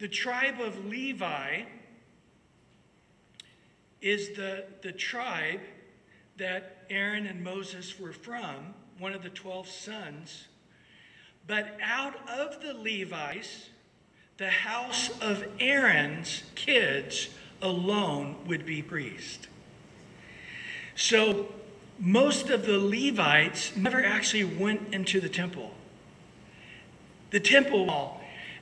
The tribe of Levi is the, the tribe that Aaron and Moses were from, one of the 12 sons. But out of the Levites, the house of Aaron's kids alone would be priest. So most of the Levites never actually went into the temple. The temple wall,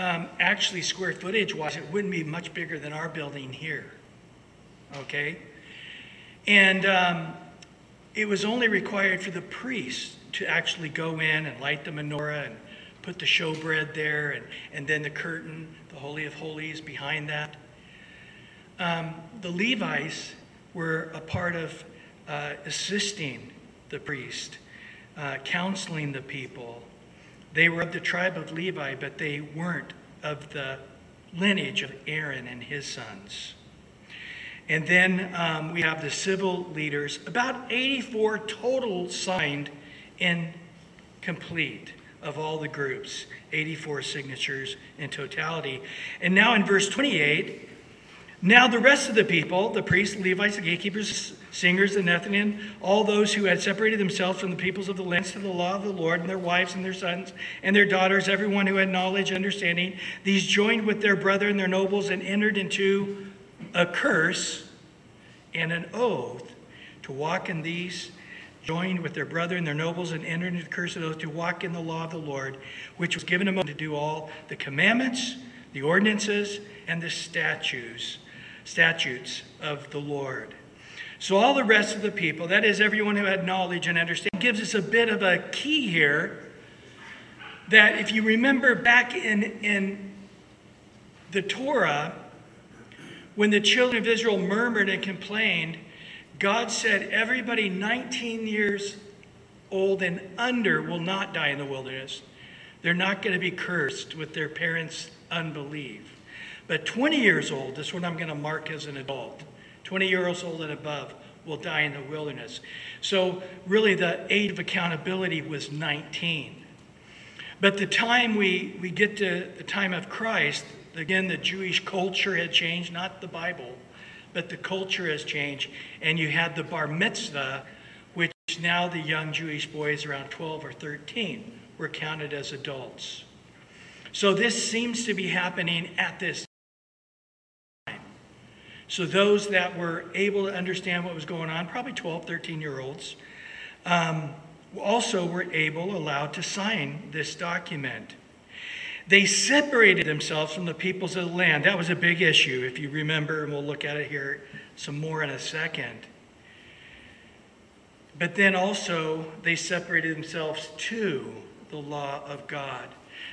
um, actually, square footage wise, it wouldn't be much bigger than our building here. Okay? And um, it was only required for the priests to actually go in and light the menorah and put the showbread there and, and then the curtain, the Holy of Holies behind that. Um, the Levites were a part of uh, assisting the priest, uh, counseling the people. They were of the tribe of Levi, but they weren't of the lineage of Aaron and his sons. And then um, we have the civil leaders, about 84 total signed and complete of all the groups, 84 signatures in totality. And now in verse 28, now the rest of the people, the priests, Levites, the gatekeepers, singers, the Nethinim, all those who had separated themselves from the peoples of the lands to the law of the Lord, and their wives and their sons and their daughters, everyone who had knowledge and understanding, these joined with their brethren, their nobles, and entered into a curse and an oath to walk in these, joined with their brethren, their nobles, and entered into the curse of oath to walk in the law of the Lord, which was given them to do all the commandments, the ordinances, and the statutes, statutes of the Lord. So all the rest of the people, that is everyone who had knowledge and understanding, gives us a bit of a key here that if you remember back in, in the Torah, when the children of Israel murmured and complained, God said everybody 19 years old and under will not die in the wilderness. They're not going to be cursed with their parents' unbelief. But 20 years old, this is what I'm going to mark as an adult. 20 years old and above will die in the wilderness. So, really, the age of accountability was 19. But the time we, we get to the time of Christ, again, the Jewish culture had changed, not the Bible, but the culture has changed. And you had the bar mitzvah, which now the young Jewish boys around 12 or 13 were counted as adults. So this seems to be happening at this. So those that were able to understand what was going on, probably 12, 13 year olds, um, also were able, allowed to sign this document. They separated themselves from the peoples of the land. That was a big issue, if you remember, and we'll look at it here some more in a second. But then also, they separated themselves to the law of God.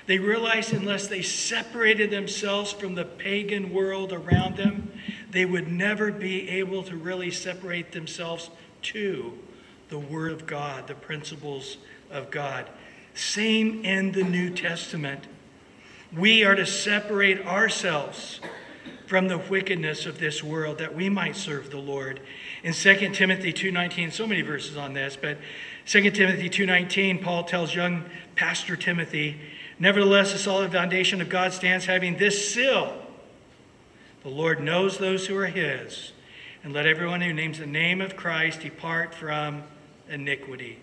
They realized unless they separated themselves from the pagan world around them, they would never be able to really separate themselves to the Word of God, the principles of God. Same in the New Testament. We are to separate ourselves from the wickedness of this world that we might serve the Lord. In 2 Timothy 2:19, so many verses on this, but 2 Timothy 2:19, Paul tells young pastor Timothy, "Nevertheless, the solid foundation of God stands having this seal: The Lord knows those who are his, and let everyone who names the name of Christ depart from iniquity."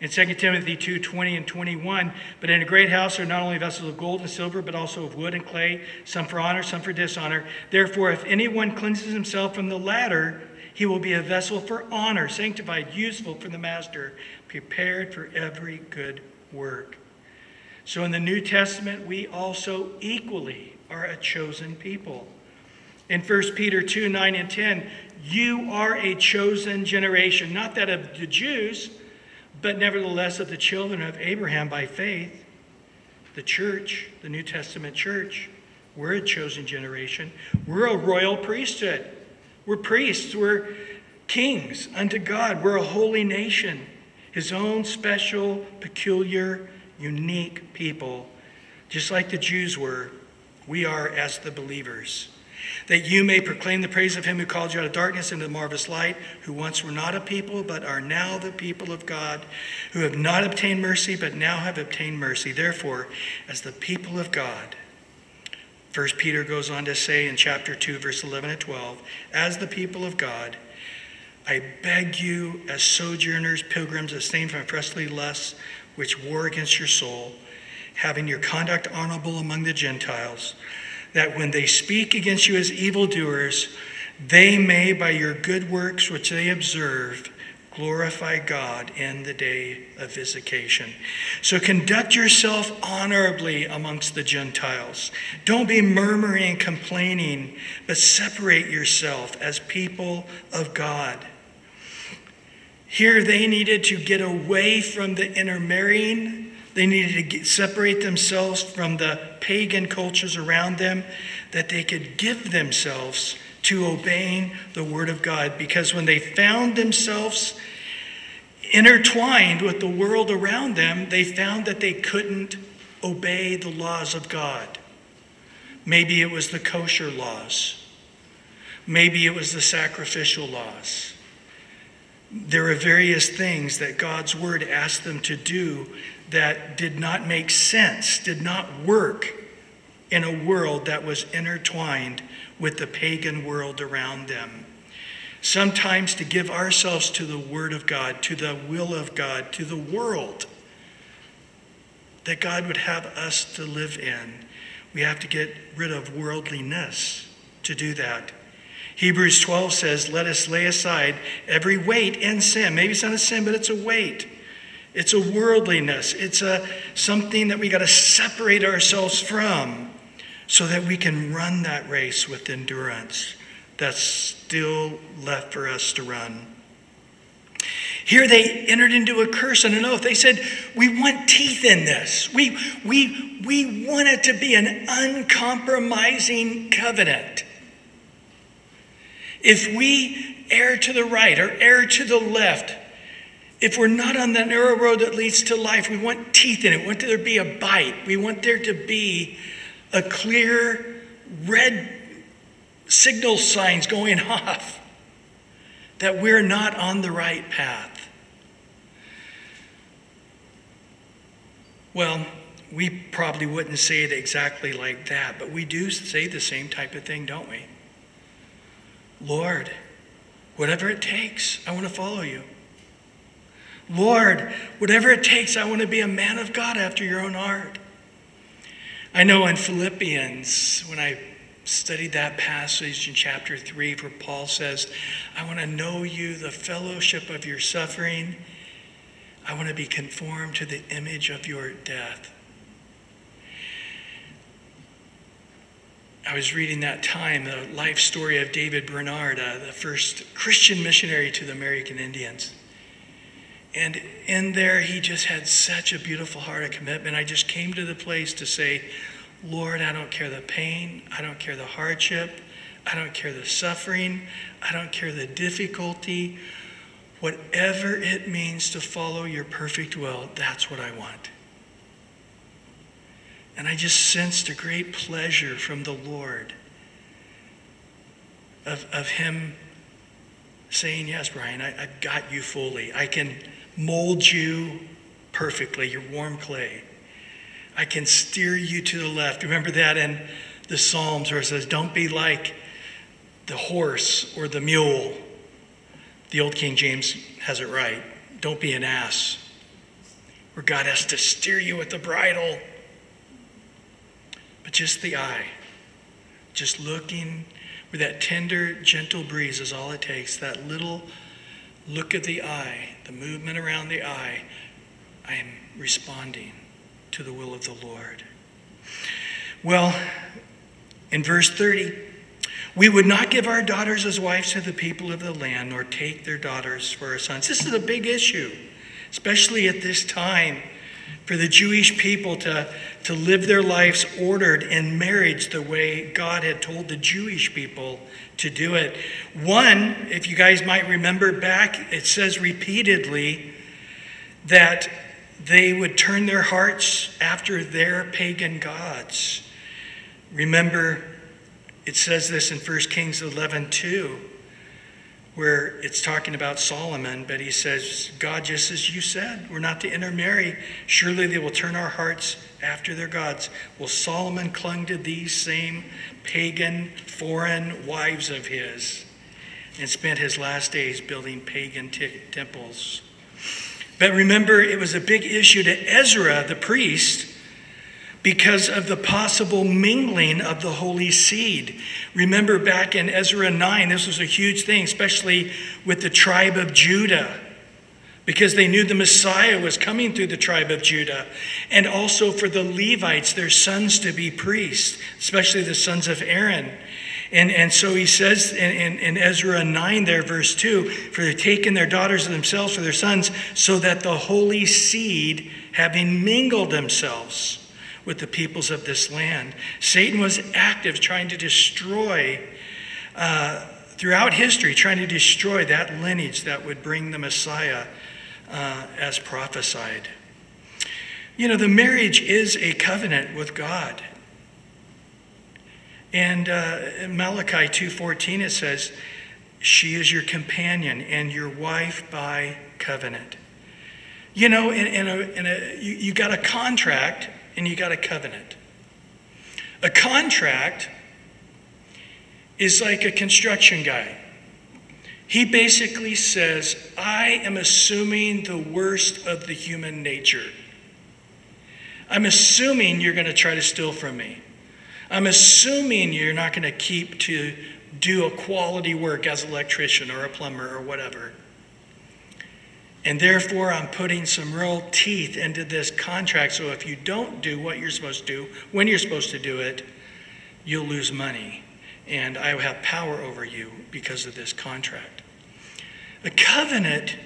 In 2 Timothy 2 20 and 21, but in a great house are not only vessels of gold and silver, but also of wood and clay, some for honor, some for dishonor. Therefore, if anyone cleanses himself from the latter, he will be a vessel for honor, sanctified, useful for the master, prepared for every good work. So in the New Testament, we also equally are a chosen people. In 1 Peter 2 9 and 10, you are a chosen generation, not that of the Jews but nevertheless of the children of Abraham by faith, the church, the New Testament church, we're a chosen generation. We're a royal priesthood. We're priests. We're kings unto God. We're a holy nation, his own special, peculiar, unique people. Just like the Jews were, we are as the believers that you may proclaim the praise of him who called you out of darkness into the marvelous light, who once were not a people, but are now the people of God, who have not obtained mercy, but now have obtained mercy. Therefore, as the people of God, First Peter goes on to say in chapter 2, verse 11 and 12, as the people of God, I beg you, as sojourners, pilgrims, abstain from fleshly lusts which war against your soul, having your conduct honorable among the Gentiles, that when they speak against you as evildoers, they may, by your good works which they observe, glorify God in the day of visitation. So conduct yourself honorably amongst the Gentiles. Don't be murmuring and complaining, but separate yourself as people of God. Here they needed to get away from the intermarrying. They needed to get, separate themselves from the pagan cultures around them, that they could give themselves to obeying the Word of God. Because when they found themselves intertwined with the world around them, they found that they couldn't obey the laws of God. Maybe it was the kosher laws, maybe it was the sacrificial laws. There are various things that God's word asked them to do that did not make sense, did not work in a world that was intertwined with the pagan world around them. Sometimes to give ourselves to the Word of God, to the will of God, to the world that God would have us to live in, we have to get rid of worldliness to do that. Hebrews 12 says, Let us lay aside every weight and sin. Maybe it's not a sin, but it's a weight. It's a worldliness. It's a something that we got to separate ourselves from so that we can run that race with endurance that's still left for us to run. Here they entered into a curse and an oath. They said, We want teeth in this. We, we, we want it to be an uncompromising covenant. If we err to the right or err to the left, if we're not on the narrow road that leads to life, we want teeth in it. We want there to be a bite. We want there to be a clear red signal signs going off that we're not on the right path. Well, we probably wouldn't say it exactly like that, but we do say the same type of thing, don't we? Lord, whatever it takes, I want to follow you. Lord, whatever it takes, I want to be a man of God after your own heart. I know in Philippians, when I studied that passage in chapter 3, where Paul says, I want to know you, the fellowship of your suffering. I want to be conformed to the image of your death. I was reading that time the life story of David Brainerd, uh, the first Christian missionary to the American Indians. And in there, he just had such a beautiful heart of commitment. I just came to the place to say, Lord, I don't care the pain, I don't care the hardship, I don't care the suffering, I don't care the difficulty. Whatever it means to follow your perfect will, that's what I want. And I just sensed a great pleasure from the Lord of, of Him saying, Yes, Brian, I, I've got you fully. I can mold you perfectly. You're warm clay. I can steer you to the left. Remember that in the Psalms where it says, Don't be like the horse or the mule. The old King James has it right. Don't be an ass, where God has to steer you with the bridle but just the eye, just looking with that tender, gentle breeze is all it takes, that little look of the eye, the movement around the eye, I am responding to the will of the Lord. Well, in verse 30, we would not give our daughters as wives to the people of the land, nor take their daughters for our sons. This is a big issue, especially at this time for the Jewish people to, to live their lives ordered in marriage the way God had told the Jewish people to do it. One, if you guys might remember back, it says repeatedly that they would turn their hearts after their pagan gods. Remember, it says this in 1 Kings 11 2 where it's talking about Solomon, but he says, God, just as you said, we're not to intermarry. Surely they will turn our hearts after their gods. Well, Solomon clung to these same pagan, foreign wives of his and spent his last days building pagan t- temples. But remember, it was a big issue to Ezra, the priest, because of the possible mingling of the holy seed. Remember back in Ezra 9, this was a huge thing, especially with the tribe of Judah, because they knew the Messiah was coming through the tribe of Judah. And also for the Levites, their sons to be priests, especially the sons of Aaron. And, and so he says in, in, in, Ezra 9, there, verse 2 For they've taken their daughters themselves for their sons, so that the holy seed, having mingled themselves, with the peoples of this land. Satan was active trying to destroy, uh, throughout history, trying to destroy that lineage that would bring the Messiah uh, as prophesied. You know, the marriage is a covenant with God. And uh, Malachi 2.14 it says, she is your companion and your wife by covenant. You know, in, in a, in a, you, you got a contract and you got a covenant. A contract is like a construction guy. He basically says, I am assuming the worst of the human nature. I'm assuming you're going to try to steal from me. I'm assuming you're not going to keep to do a quality work as an electrician or a plumber or whatever. And therefore, I'm putting some real teeth into this contract. So if you don't do what you're supposed to do, when you're supposed to do it, you'll lose money. And I will have power over you because of this contract. A covenant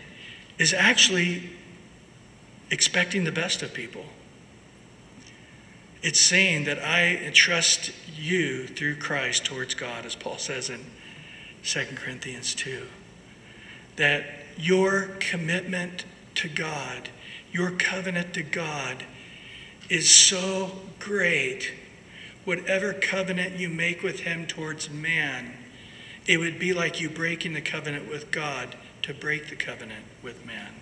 is actually expecting the best of people. It's saying that I entrust you through Christ towards God, as Paul says in 2 Corinthians 2. That your commitment to God, your covenant to God is so great. Whatever covenant you make with Him towards man, it would be like you breaking the covenant with God to break the covenant with man.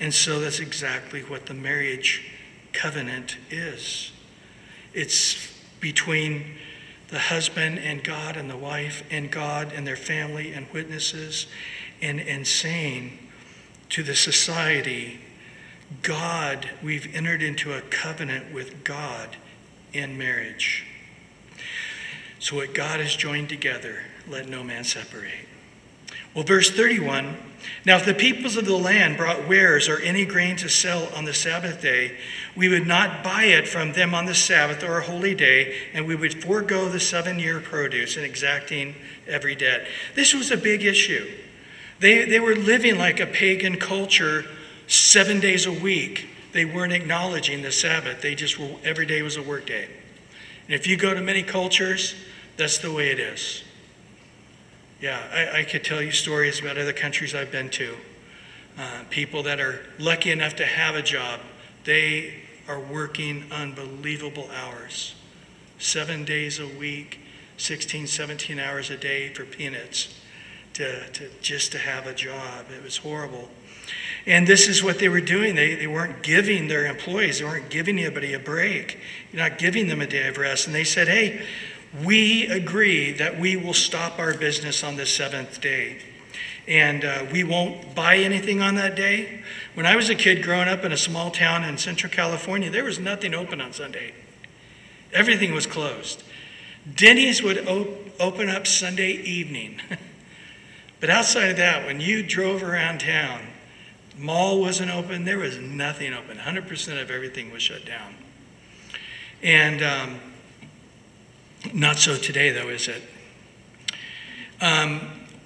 And so that's exactly what the marriage covenant is it's between the husband and God and the wife and God and their family and witnesses and, and saying to the society, God, we've entered into a covenant with God in marriage. So what God has joined together, let no man separate. Well, verse 31 Now, if the peoples of the land brought wares or any grain to sell on the Sabbath day, we would not buy it from them on the Sabbath or a holy day, and we would forego the seven year produce in exacting every debt. This was a big issue. They, they were living like a pagan culture seven days a week. They weren't acknowledging the Sabbath. They just were, every day was a work day. And if you go to many cultures, that's the way it is. Yeah, I, I could tell you stories about other countries I've been to. Uh, people that are lucky enough to have a job, they are working unbelievable hours. Seven days a week, 16, 17 hours a day for peanuts to, to just to have a job. It was horrible. And this is what they were doing. They, they weren't giving their employees, they weren't giving anybody a break, You're not giving them a day of rest. And they said, hey, we agree that we will stop our business on the seventh day. And uh, we won't buy anything on that day. When I was a kid growing up in a small town in Central California, there was nothing open on Sunday. Everything was closed. Denny's would op- open up Sunday evening. But outside of that, when you drove around town, mall wasn't open, there was nothing open. 100% of everything was shut down. And um, not so today, though, is it? Um,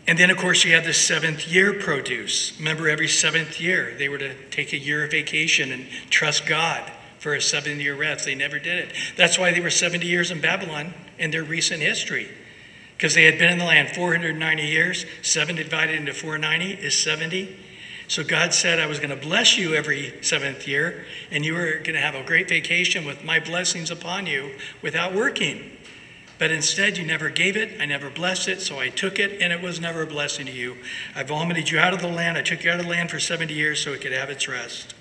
and then, of course, you have the seventh year produce. Remember, every seventh year, they were to take a year of vacation and trust God for a seven year rest. They never did it. That's why they were 70 years in Babylon in their recent history because they had been in the land 490 years. Seven divided into 490 is 70. So God said, I was going to bless you every seventh year, and you were going to have a great vacation with my blessings upon you without working. But instead, you never gave it. I never blessed it. So I took it, and it was never a blessing to you. I vomited you out of the land. I took you out of the land for 70 years so it could have its rest.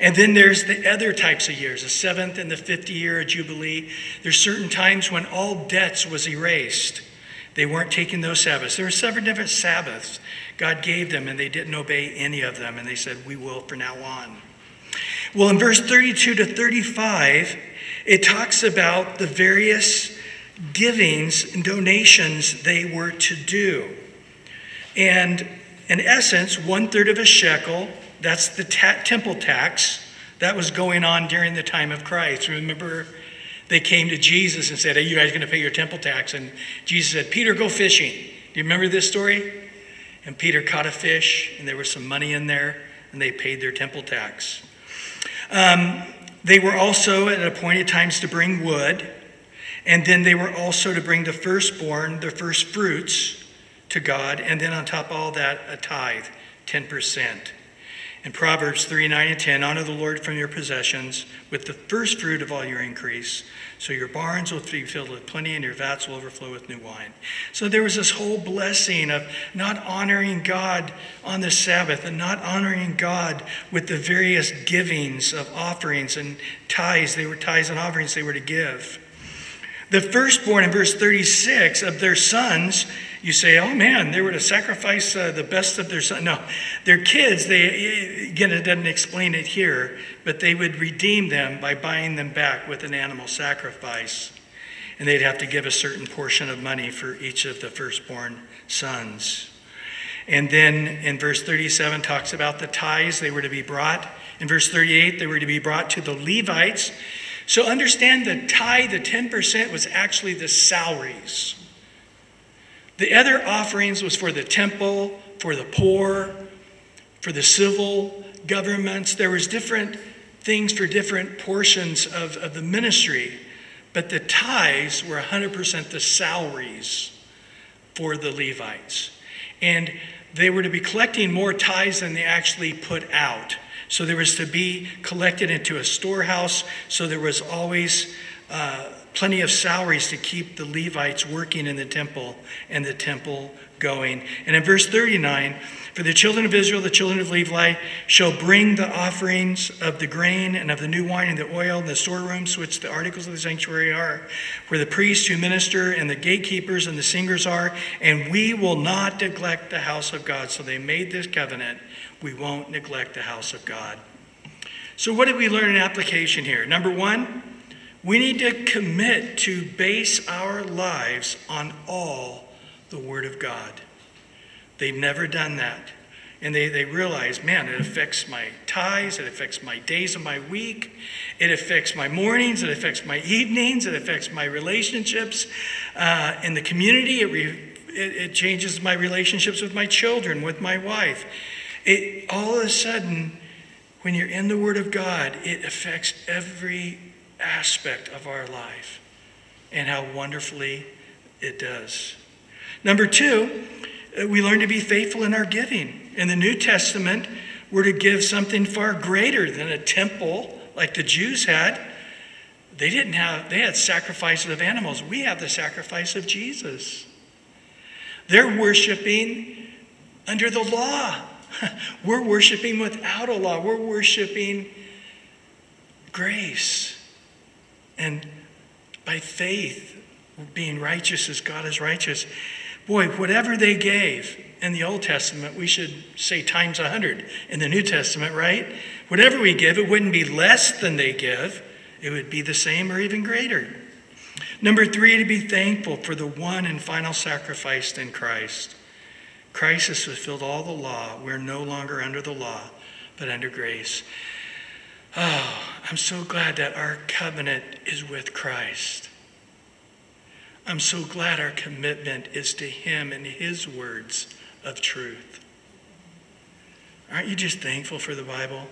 And then there's the other types of years, the seventh and the 50 year of Jubilee. There's certain times when all debts was erased. They weren't taking those Sabbaths. There were seven different Sabbaths God gave them, and they didn't obey any of them. And they said, We will from now on. Well, in verse 32 to 35, it talks about the various givings and donations they were to do. And in essence, one third of a shekel, that's the ta- temple tax that was going on during the time of Christ. Remember, they came to Jesus and said, Are you guys going to pay your temple tax? And Jesus said, Peter, go fishing. Do you remember this story? And Peter caught a fish, and there was some money in there, and they paid their temple tax. Um, they were also at appointed times to bring wood, and then they were also to bring the firstborn, the first fruits to God, and then on top of all that, a tithe, 10%. In Proverbs 3 9 and 10, honor the Lord from your possessions with the first fruit of all your increase. So your barns will be filled with plenty and your vats will overflow with new wine. So there was this whole blessing of not honoring God on the Sabbath and not honoring God with the various givings of offerings and tithes. They were tithes and offerings they were to give. The firstborn in verse 36 of their sons you say, oh man, they were to sacrifice uh, the best of their son. No, their kids, they, again, it doesn't explain it here, but they would redeem them by buying them back with an animal sacrifice. And they'd have to give a certain portion of money for each of the firstborn sons. And then in verse 37 talks about the tithes they were to be brought. In verse 38, they were to be brought to the Levites. So understand the tithe, the 10%, was actually the salaries the other offerings was for the temple, for the poor, for the civil governments. There was different things for different portions of, of the ministry, but the tithes were 100% the salaries for the Levites. And they were to be collecting more tithes than they actually put out. So there was to be collected into a storehouse, so there was always uh, plenty of salaries to keep the Levites working in the temple and the temple going. And in verse 39, for the children of Israel, the children of Levi, shall bring the offerings of the grain and of the new wine and the oil and the storerooms, which the articles of the sanctuary are, where the priests who minister and the gatekeepers and the singers are, and we will not neglect the house of God. So they made this covenant. We won't neglect the house of God. So, what did we learn in application here? Number one, we need to commit to base our lives on all the Word of God. They've never done that. And they, they realize, man, it affects my ties, it affects my days of my week, it affects my mornings, it affects my evenings, it affects my relationships uh, in the community, it, re, it, it changes my relationships with my children, with my wife. It, all of a sudden, when you're in the Word of God, it affects every aspect of our life and how wonderfully it does. Number two, uh, we learn to be faithful in our giving. In the New Testament, we're to give something far greater than a temple like the Jews had. They didn't have, they had sacrifices of animals. We have the sacrifice of Jesus. They're worshiping under the law. We're worshiping without a law. We're worshiping grace. And by faith, being righteous as God is righteous. Boy, whatever they gave in the Old Testament, we should say times a hundred in the New Testament, right? Whatever we give, it wouldn't be less than they give, it would be the same or even greater. Number three, to be thankful for the one and final sacrifice in Christ. Christ has fulfilled all the law. We're no longer under the law, but under grace. Oh, I'm so glad that our covenant is with Christ. I'm so glad our commitment is to Him and His words of truth. Aren't you just thankful for the Bible?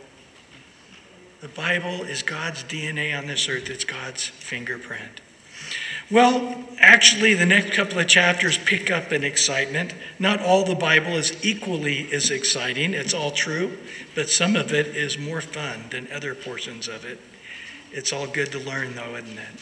The Bible is God's DNA on this earth, it's God's fingerprint. Well, actually, the next couple of chapters pick up in excitement. Not all the Bible is equally as exciting, it's all true, but some of it is more fun than other portions of it. It's all good to learn, though, isn't it?